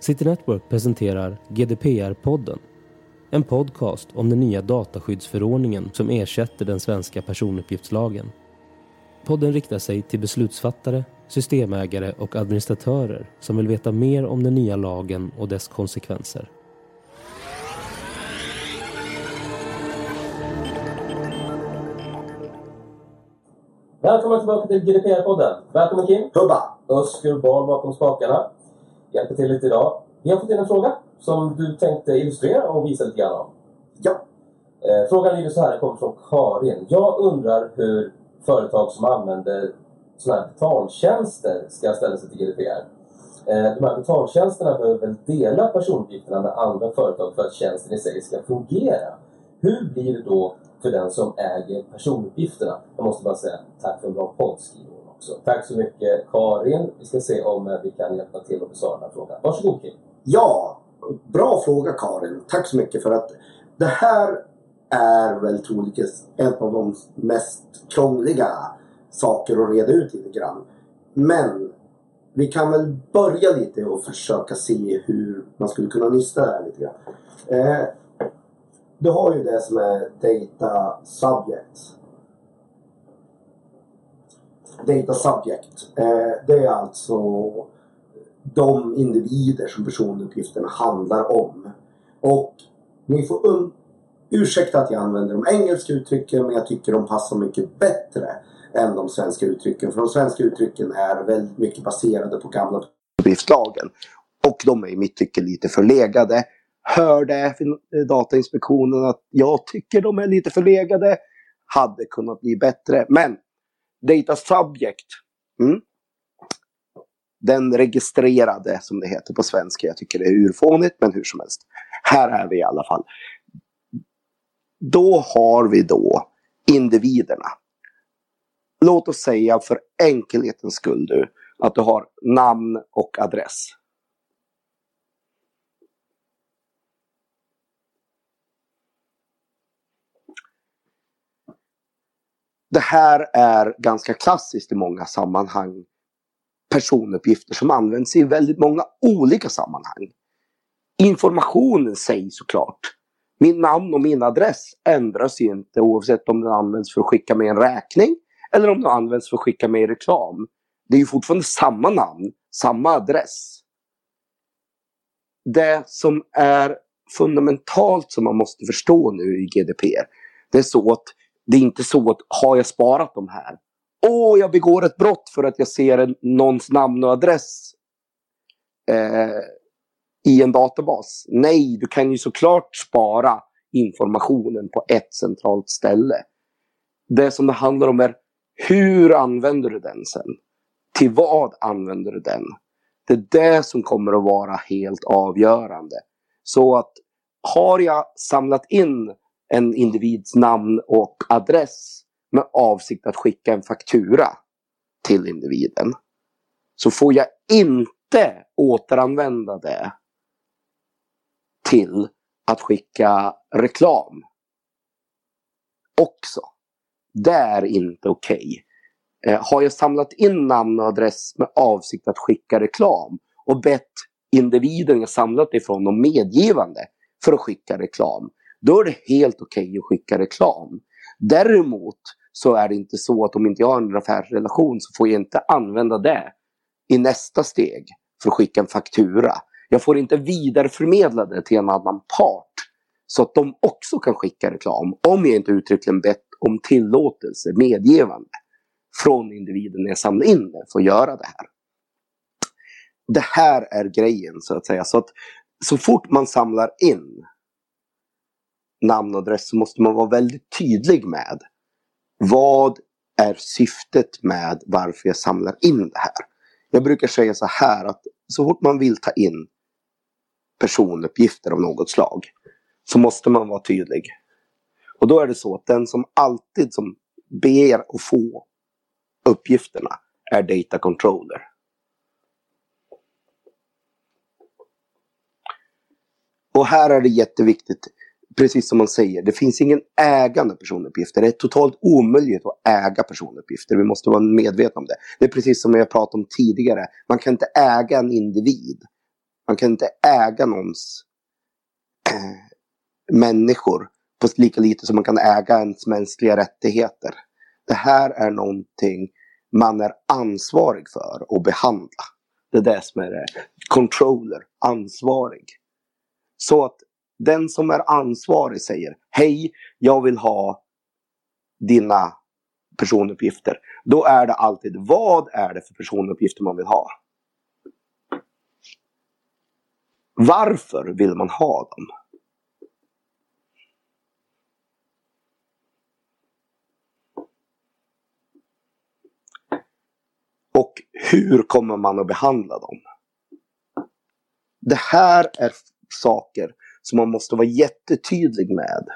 City Network presenterar GDPR-podden. En podcast om den nya dataskyddsförordningen som ersätter den svenska personuppgiftslagen. Podden riktar sig till beslutsfattare, systemägare och administratörer som vill veta mer om den nya lagen och dess konsekvenser. Välkommen tillbaka till GDPR-podden. Välkommen Kim. Hubba! Öskur Barn bakom spakarna. Hjälper till lite idag. Vi har fått in en fråga som du tänkte illustrera och visa lite grann om. Ja. Eh, frågan lyder så här, kommer från Karin. Jag undrar hur företag som använder sådana här betaltjänster ska ställa sig till GDPR. Eh, de här betaltjänsterna behöver väl dela personuppgifterna med andra företag för att tjänsten i sig ska fungera. Hur blir det då för den som äger personuppgifterna? Jag måste bara säga tack för en bra podd, skriver också. Tack så mycket Karin. Vi ska se om eh, vi kan hjälpa till att besvara den här frågan. Varsågod Kim. Ja, bra fråga Karin. Tack så mycket för att det här är väl troligtvis en av de mest krångliga saker att reda ut lite grann. Men vi kan väl börja lite och försöka se hur man skulle kunna nysta det här lite grann. Eh, du har ju det som är Data Subject. Data Subject. Eh, det är alltså de individer som personuppgifterna handlar om. Och ni får un- ursäkta att jag använder de engelska uttrycken men jag tycker de passar mycket bättre än de svenska uttrycken. För de svenska uttrycken är väldigt mycket baserade på gamla uppgiftslagen. Och de är i mitt tycke lite förlegade. Hörde Datainspektionen att jag tycker de är lite förlegade. Hade kunnat bli bättre. Men Data Subject. Mm, den registrerade, som det heter på svenska. Jag tycker det är urfånigt, men hur som helst. Här är vi i alla fall. Då har vi då individerna. Låt oss säga för enkelhetens skull du, att du har namn och adress. Det här är ganska klassiskt i många sammanhang personuppgifter som används i väldigt många olika sammanhang. Informationen sägs såklart. Min namn och min adress ändras ju inte oavsett om den används för att skicka mig en räkning eller om den används för att skicka mig reklam. Det är ju fortfarande samma namn, samma adress. Det som är fundamentalt som man måste förstå nu i GDPR, det är så att det är inte så att har jag sparat de här Åh, jag begår ett brott för att jag ser någons namn och adress eh, i en databas. Nej, du kan ju såklart spara informationen på ett centralt ställe. Det som det handlar om är hur använder du den sen? Till vad använder du den? Det är det som kommer att vara helt avgörande. Så att har jag samlat in en individs namn och adress med avsikt att skicka en faktura till individen så får jag inte återanvända det till att skicka reklam också. Det är inte okej. Okay. Eh, har jag samlat in namn och adress med avsikt att skicka reklam och bett individen jag samlat ifrån om medgivande för att skicka reklam, då är det helt okej okay att skicka reklam. Däremot så är det inte så att om inte jag har en affärsrelation så får jag inte använda det i nästa steg för att skicka en faktura. Jag får inte vidareförmedla det till en annan part så att de också kan skicka reklam om jag inte uttryckligen bett om tillåtelse, medgivande från individen när jag samlar in det för att göra det här. Det här är grejen så att säga. Så att så fort man samlar in namn och adress så måste man vara väldigt tydlig med vad är syftet med varför jag samlar in det här? Jag brukar säga så här att så fort man vill ta in personuppgifter av något slag så måste man vara tydlig. Och då är det så att den som alltid som ber att få uppgifterna är data controller. Och här är det jätteviktigt precis som man säger, det finns ingen ägande personuppgifter. Det är totalt omöjligt att äga personuppgifter. Vi måste vara medvetna om det. Det är precis som jag pratade om tidigare. Man kan inte äga en individ. Man kan inte äga någons äh, människor på lika lite som man kan äga ens mänskliga rättigheter. Det här är någonting man är ansvarig för att behandla. Det är det som är det. Controller, ansvarig. Så att den som är ansvarig säger Hej, jag vill ha dina personuppgifter. Då är det alltid vad är det för personuppgifter man vill ha. Varför vill man ha dem? Och hur kommer man att behandla dem? Det här är saker som man måste vara jättetydlig med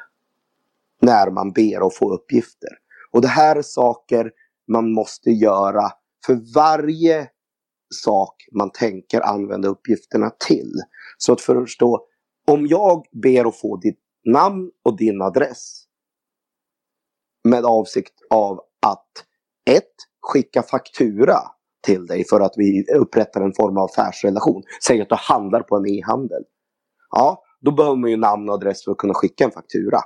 när man ber att få uppgifter. Och det här är saker man måste göra för varje sak man tänker använda uppgifterna till. Så att förstå, om jag ber att få ditt namn och din adress med avsikt av att ett, skicka faktura till dig för att vi upprättar en form av affärsrelation. Säg att du handlar på en e-handel. Ja, då behöver man ju namn och adress för att kunna skicka en faktura.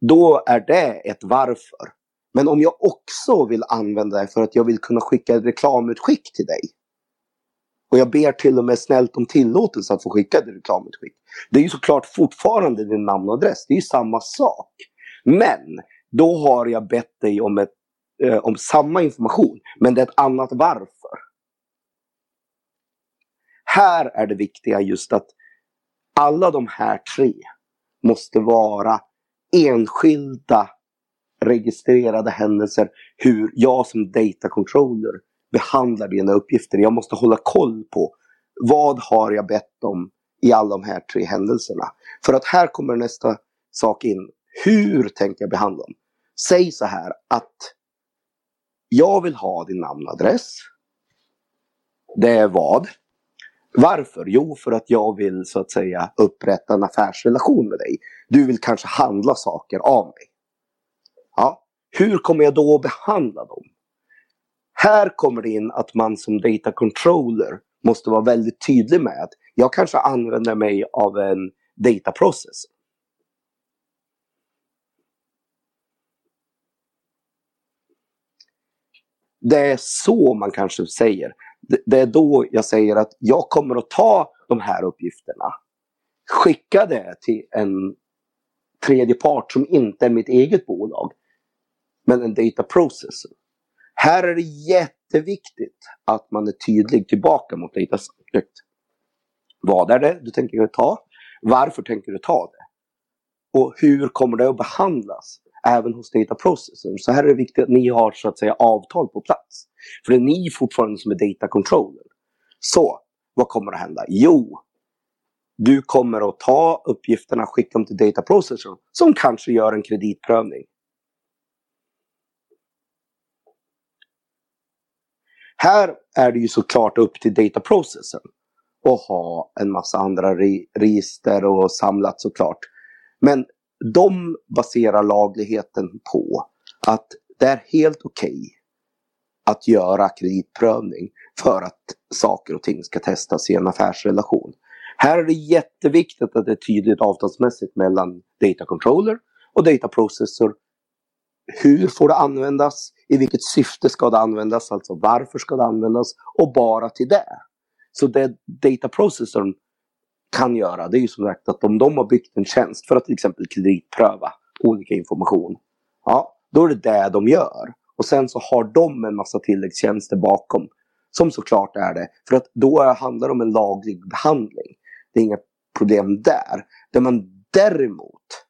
Då är det ett varför. Men om jag också vill använda det för att jag vill kunna skicka ett reklamutskick till dig. Och jag ber till och med snällt om tillåtelse att få skicka ett reklamutskick. Det är ju såklart fortfarande din namn och adress. Det är ju samma sak. Men då har jag bett dig om, ett, eh, om samma information. Men det är ett annat varför. Här är det viktiga just att alla de här tre måste vara enskilda registrerade händelser hur jag som data controller behandlar dina uppgifter. Jag måste hålla koll på vad har jag bett om i alla de här tre händelserna. För att här kommer nästa sak in. Hur tänker jag behandla dem? Säg så här att jag vill ha din namn och adress. Det är vad? Varför? Jo, för att jag vill så att säga upprätta en affärsrelation med dig. Du vill kanske handla saker av mig. Ja, hur kommer jag då att behandla dem? Här kommer det in att man som data controller måste vara väldigt tydlig med att jag kanske använder mig av en data process. Det är så man kanske säger. Det är då jag säger att jag kommer att ta de här uppgifterna, skicka det till en tredje part som inte är mitt eget bolag men en data processor. Här är det jätteviktigt att man är tydlig tillbaka mot data subject. Vad är det du tänker ta? Varför tänker du ta det? Och hur kommer det att behandlas? Även hos data processors. Så här är det viktigt att ni har så att säga avtal på plats. För det är ni fortfarande som är data controller. Så, vad kommer att hända? Jo, du kommer att ta uppgifterna, skicka dem till data processor som kanske gör en kreditprövning. Här är det ju såklart upp till data processor att ha en massa andra register och samlat såklart. Men de baserar lagligheten på att det är helt okej okay att göra kreditprövning för att saker och ting ska testas i en affärsrelation. Här är det jätteviktigt att det är tydligt avtalsmässigt mellan data controller och data processor hur får det användas? I vilket syfte ska det användas? Alltså varför ska det användas? Och bara till det. Så det data processorn kan göra det är ju som sagt att om de har byggt en tjänst för att till exempel kreditpröva olika information. Ja, då är det det de gör. Och sen så har de en massa tilläggstjänster bakom. Som såklart är det. För att då handlar det om en laglig behandling. Det är inga problem där. Det man däremot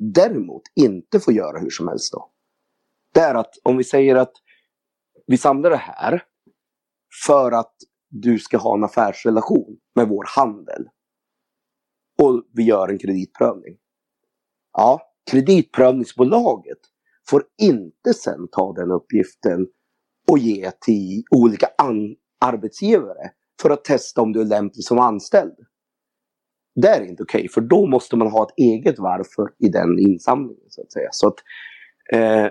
däremot inte får göra hur som helst då. Det är att om vi säger att vi samlar det här för att du ska ha en affärsrelation med vår handel. Och vi gör en kreditprövning. Ja, kreditprövningsbolaget får inte sen ta den uppgiften och ge till olika arbetsgivare för att testa om du är lämplig som anställd. Det är inte okej, okay, för då måste man ha ett eget varför i den insamlingen. så att säga. Så att, eh,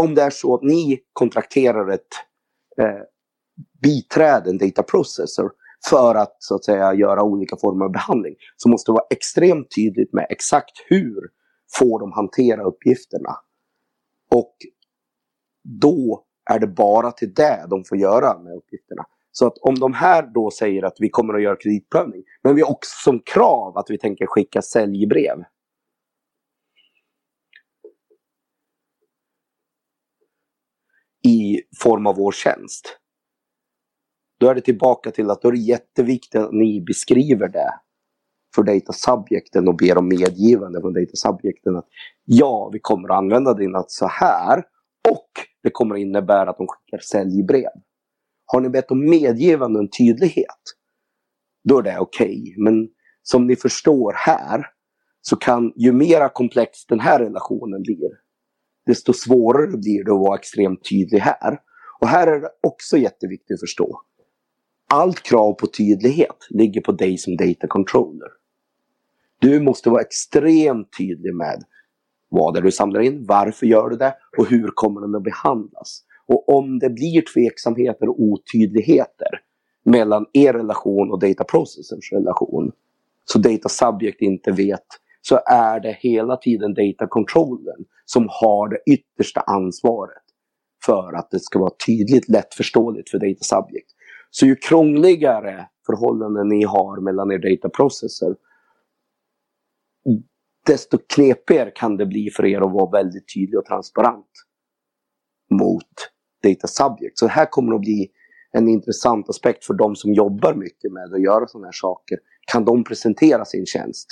om det är så att ni kontrakterar ett eh, biträde, en data processor, för att så att säga göra olika former av behandling. Så måste det vara extremt tydligt med exakt hur får de hantera uppgifterna. Och då är det bara till det de får göra med uppgifterna. Så att om de här då säger att vi kommer att göra kreditprövning, men vi har också som krav att vi tänker skicka säljbrev. I form av vår tjänst. Då är det tillbaka till att då är det jätteviktigt att ni beskriver det för data subjekten och ber om medgivande från data subjekten att ja, vi kommer att använda dina så här och det kommer att innebära att de skickar säljbrev. Har ni bett om medgivande och en tydlighet, då är det okej. Okay. Men som ni förstår här, så kan ju mera komplex den här relationen blir, desto svårare blir det att vara extremt tydlig här. Och här är det också jätteviktigt att förstå. Allt krav på tydlighet ligger på dig som data controller. Du måste vara extremt tydlig med vad det är du samlar in, varför gör du det och hur kommer den att behandlas. Och om det blir tveksamheter och otydligheter mellan er relation och data processors relation, så data subject inte vet, så är det hela tiden data controllern som har det yttersta ansvaret för att det ska vara tydligt, lättförståeligt för data subject. Så ju krångligare förhållanden ni har mellan er data processor, desto knepigare kan det bli för er att vara väldigt tydlig och transparent mot data subject. Så det här kommer att bli en intressant aspekt för de som jobbar mycket med att göra sådana här saker. Kan de presentera sin tjänst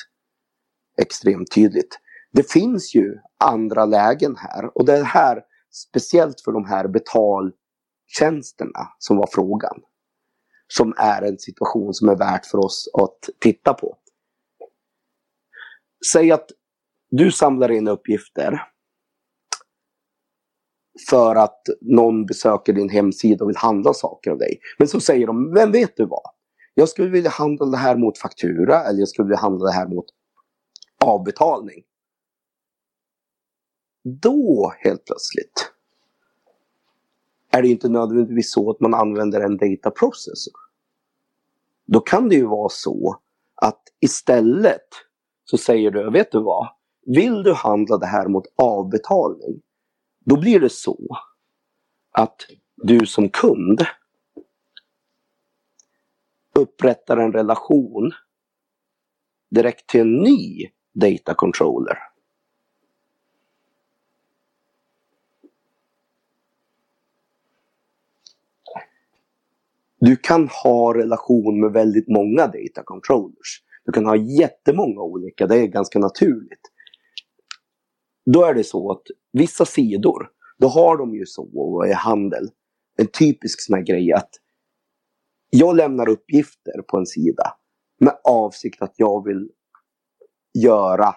extremt tydligt? Det finns ju andra lägen här och det här speciellt för de här betaltjänsterna som var frågan. Som är en situation som är värt för oss att titta på. Säg att du samlar in uppgifter för att någon besöker din hemsida och vill handla saker av dig. Men så säger de, Vem vet du vad? Jag skulle vilja handla det här mot faktura eller jag skulle vilja handla det här mot avbetalning. Då helt plötsligt är det inte nödvändigtvis så att man använder en data processor. Då kan det ju vara så att istället så säger du, vet du vad? Vill du handla det här mot avbetalning då blir det så att du som kund upprättar en relation direkt till en ny data controller. Du kan ha relation med väldigt många data controllers. Du kan ha jättemånga olika, det är ganska naturligt. Då är det så att vissa sidor, då har de ju så i handel. En typisk sån här grej att jag lämnar uppgifter på en sida med avsikt att jag vill göra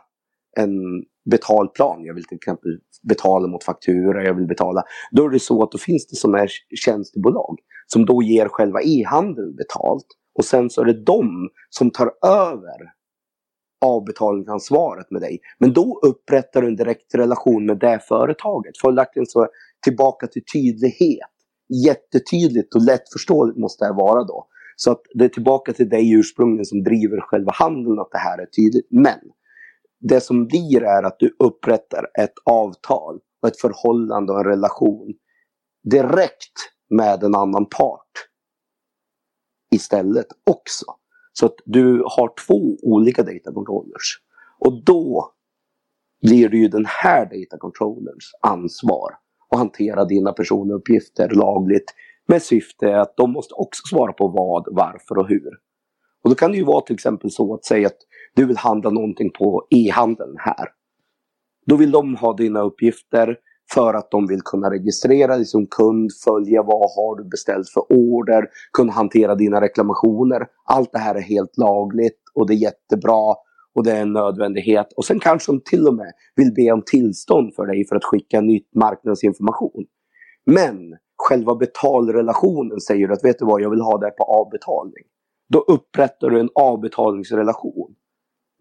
en betalplan. Jag vill till exempel betala mot faktura, jag vill betala. Då är det så att då finns det sådana här tjänstebolag som då ger själva e-handeln betalt. Och sen så är det de som tar över avbetalningsansvaret med dig. Men då upprättar du en direkt relation med det företaget. Följaktligen så tillbaka till tydlighet. Jättetydligt och lättförståeligt måste det vara då. Så att det är tillbaka till dig ursprungligen som driver själva handeln att det här är tydligt. Men det som blir är att du upprättar ett avtal och ett förhållande och en relation direkt med en annan part istället också. Så att du har två olika data controllers. Och då blir det ju den här data controllers ansvar att hantera dina personuppgifter lagligt med syfte att de måste också svara på vad, varför och hur. Och då kan det ju vara till exempel så att säga att du vill handla någonting på e-handeln här. Då vill de ha dina uppgifter för att de vill kunna registrera dig som kund, följa vad har du beställt för order, kunna hantera dina reklamationer. Allt det här är helt lagligt och det är jättebra och det är en nödvändighet. Och sen kanske de till och med vill be om tillstånd för dig för att skicka nytt marknadsinformation. Men själva betalrelationen säger du att vet du vad, jag vill ha det på avbetalning. Då upprättar du en avbetalningsrelation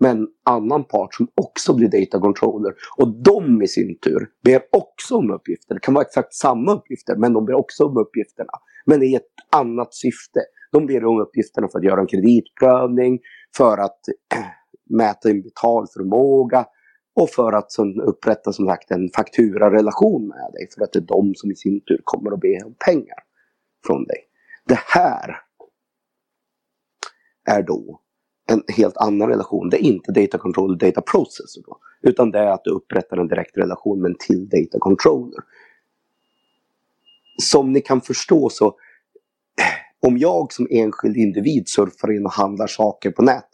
med en annan part som också blir data controller. Och de i sin tur ber också om uppgifter. Det kan vara exakt samma uppgifter men de ber också om uppgifterna. Men i ett annat syfte. De ber om uppgifterna för att göra en kreditprövning, för att mäta en betalförmåga och för att som, upprätta som sagt en fakturarelation med dig. För att det är de som i sin tur kommer att be om pengar från dig. Det här är då en helt annan relation. Det är inte data controller, data processor. Då, utan det är att du upprättar en direkt relation med en till data controller. Som ni kan förstå så eh, om jag som enskild individ surfar in och handlar saker på nätet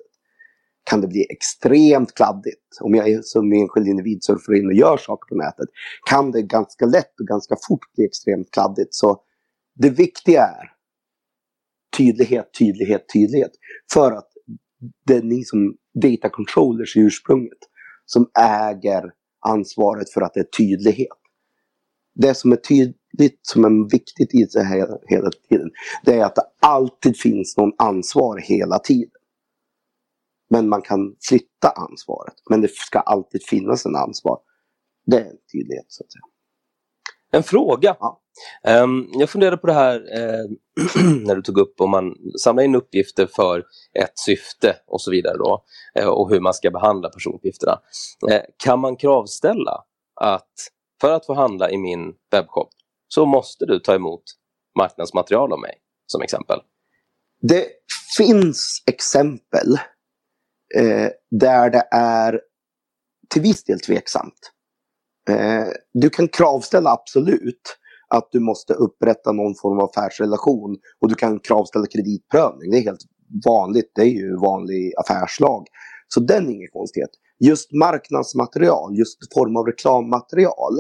kan det bli extremt kladdigt. Om jag som enskild individ surfar in och gör saker på nätet kan det ganska lätt och ganska fort bli extremt kladdigt. Så det viktiga är tydlighet, tydlighet, tydlighet. För att det är ni som data controllers i ursprunget som äger ansvaret för att det är tydlighet. Det som är tydligt, som är viktigt i det här hela tiden, det är att det alltid finns någon ansvar hela tiden. Men man kan flytta ansvaret. Men det ska alltid finnas en ansvar. Det är en tydlighet så att säga. En fråga. Ja. Um, jag funderade på det här uh, när du tog upp om man samlar in uppgifter för ett syfte och så vidare då uh, och hur man ska behandla personuppgifterna. Uh, kan man kravställa att för att få handla i min webbshop så måste du ta emot marknadsmaterial av mig som exempel? Det finns exempel där det är till viss del tveksamt. Eh, du kan kravställa absolut att du måste upprätta någon form av affärsrelation och du kan kravställa kreditprövning. Det är helt vanligt, det är ju vanlig affärslag. Så den är ingen konstighet. Just marknadsmaterial, just form av reklammaterial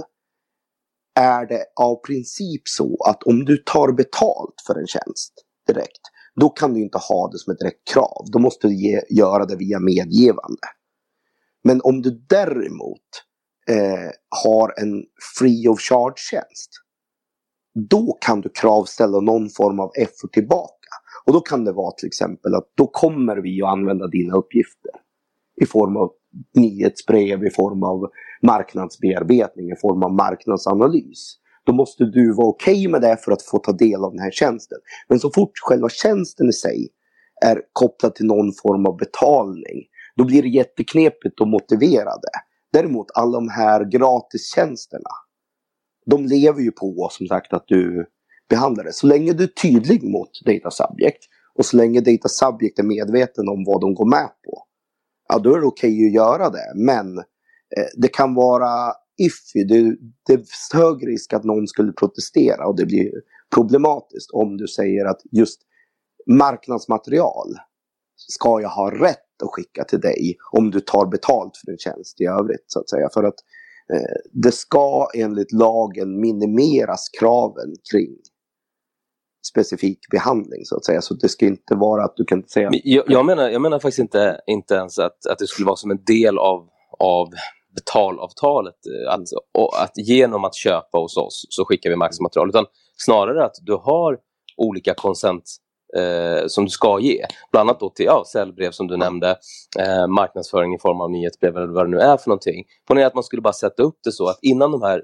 är det av princip så att om du tar betalt för en tjänst direkt, då kan du inte ha det som ett direkt krav. Då måste du ge, göra det via medgivande. Men om du däremot eh, har en free of charge-tjänst. Då kan du kravställa någon form av effort tillbaka. Och då kan det vara till exempel att då kommer vi att använda dina uppgifter. I form av nyhetsbrev, i form av marknadsbearbetning, i form av marknadsanalys. Då måste du vara okej okay med det för att få ta del av den här tjänsten. Men så fort själva tjänsten i sig är kopplad till någon form av betalning, då blir det jätteknepigt att motivera det. Däremot alla de här gratistjänsterna, de lever ju på som sagt att du behandlar det. Så länge du är tydlig mot data subject och så länge data subject är medveten om vad de går med på, ja då är det okej okay att göra det. Men eh, det kan vara iffy, det, det är hög risk att någon skulle protestera och det blir problematiskt om du säger att just marknadsmaterial ska jag ha rätt att skicka till dig om du tar betalt för en tjänst i övrigt. så att säga. För att eh, Eh, det ska enligt lagen minimeras kraven kring specifik behandling så att säga. Så det ska inte vara att du kan säga... Jag, jag, menar, jag menar faktiskt inte, inte ens att, att det skulle vara som en del av, av betalavtalet. Eh, alltså, att genom att köpa hos oss så skickar vi maxmaterial. Utan snarare att du har olika konsent eh, som du ska ge. Bland annat då till ja, säljbrev som du nämnde, eh, marknadsföring i form av nyhetsbrev eller vad det nu är för någonting. Ponera att man skulle bara sätta upp det så att innan de här,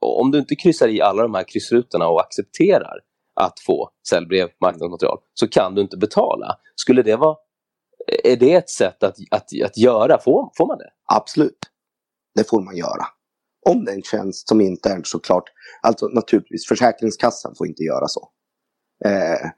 om du inte kryssar i alla de här kryssrutorna och accepterar att få säljbrev, marknadsmaterial, så kan du inte betala. Skulle det vara, är det ett sätt att, att, att göra? Får, får man det? Absolut, det får man göra. Om det är en tjänst som inte är såklart, alltså naturligtvis Försäkringskassan får inte göra så eh,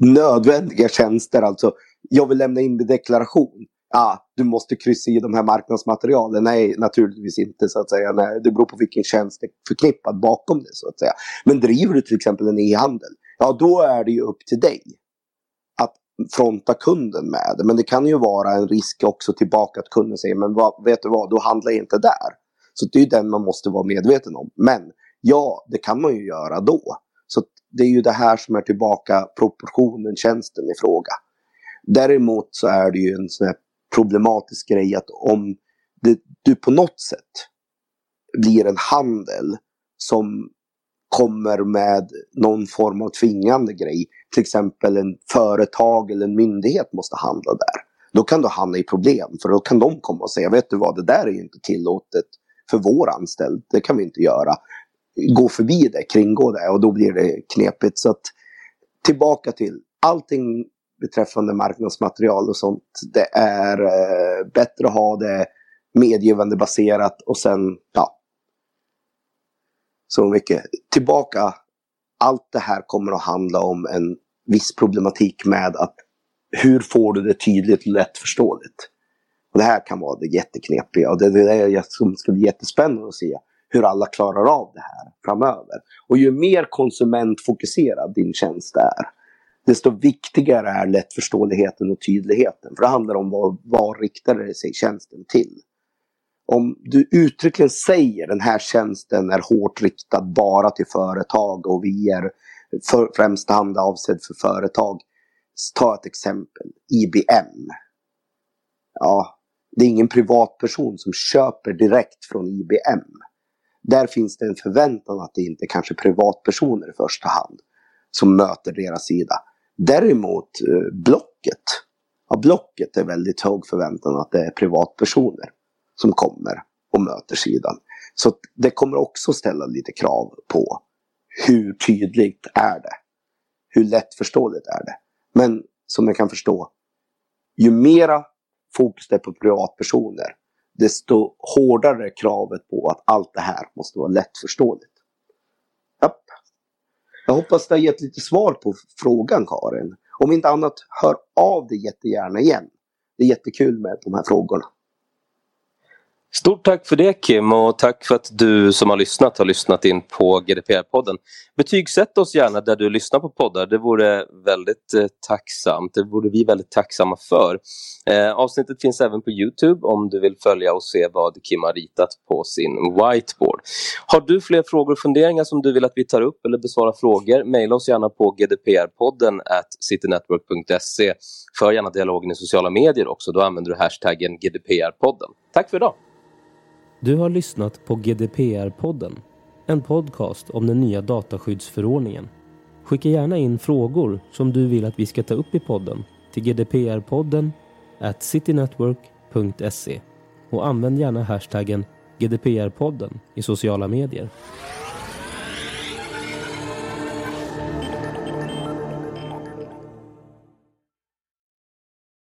nödvändiga tjänster. Alltså, jag vill lämna in min deklaration. Ah, du måste kryssa i de här marknadsmaterialen. Nej, naturligtvis inte. så att säga. Nej, det beror på vilken tjänst det är förknippad bakom det. så att säga. Men driver du till exempel en e-handel, ja då är det ju upp till dig att fronta kunden med det. Men det kan ju vara en risk också tillbaka att kunden säger, men vad, vet du vad, då handlar jag inte där. Så det är den man måste vara medveten om. Men ja, det kan man ju göra då. Det är ju det här som är tillbaka proportionen, tjänsten i fråga. Däremot så är det ju en sån här problematisk grej att om det, du på något sätt blir en handel som kommer med någon form av tvingande grej. Till exempel en företag eller en myndighet måste handla där. Då kan du hamna i problem för då kan de komma och säga vet du vad det där är ju inte tillåtet för vår anställd. Det kan vi inte göra gå förbi det, kringgå det och då blir det knepigt. Så att, tillbaka till allting beträffande marknadsmaterial och sånt, det är eh, bättre att ha det medgivande baserat och sen, ja. Så mycket. Tillbaka, allt det här kommer att handla om en viss problematik med att hur får du det tydligt och lättförståeligt? Och det här kan vara det jätteknepiga och det är det som ska bli jättespännande att se hur alla klarar av det här framöver. Och ju mer konsumentfokuserad din tjänst är, desto viktigare är lättförståeligheten och tydligheten. För det handlar om vad, vad riktar sig tjänsten till. Om du uttryckligen säger den här tjänsten är hårt riktad bara till företag och vi är för, främst hand avsedd för företag. Ta ett exempel, IBM. Ja, det är ingen privatperson som köper direkt från IBM. Där finns det en förväntan att det inte kanske är privatpersoner i första hand som möter deras sida. Däremot eh, Blocket, ja, Blocket är väldigt hög förväntan att det är privatpersoner som kommer och möter sidan. Så det kommer också ställa lite krav på hur tydligt är det? Hur lättförståeligt är det? Men som jag kan förstå, ju mera fokus det är på privatpersoner, desto hårdare kravet på att allt det här måste vara lättförståeligt. Japp. Jag hoppas det har gett lite svar på frågan Karin. Om inte annat, hör av dig jättegärna igen. Det är jättekul med de här frågorna. Stort tack för det Kim och tack för att du som har lyssnat har lyssnat in på GDPR-podden. Betygsätt oss gärna där du lyssnar på poddar, det vore väldigt eh, tacksamt. Det vore vi väldigt tacksamma för. Eh, avsnittet finns även på Youtube om du vill följa och se vad Kim har ritat på sin whiteboard. Har du fler frågor och funderingar som du vill att vi tar upp eller besvarar frågor, mejla oss gärna på gdprpodden at citynetwork.se. För gärna dialogen i sociala medier också, då använder du hashtaggen GDPR-podden. Tack för idag! Du har lyssnat på GDPR-podden, en podcast om den nya dataskyddsförordningen. Skicka gärna in frågor som du vill att vi ska ta upp i podden till gdprpodden at citynetwork.se och använd gärna hashtaggen GDPR-podden i sociala medier.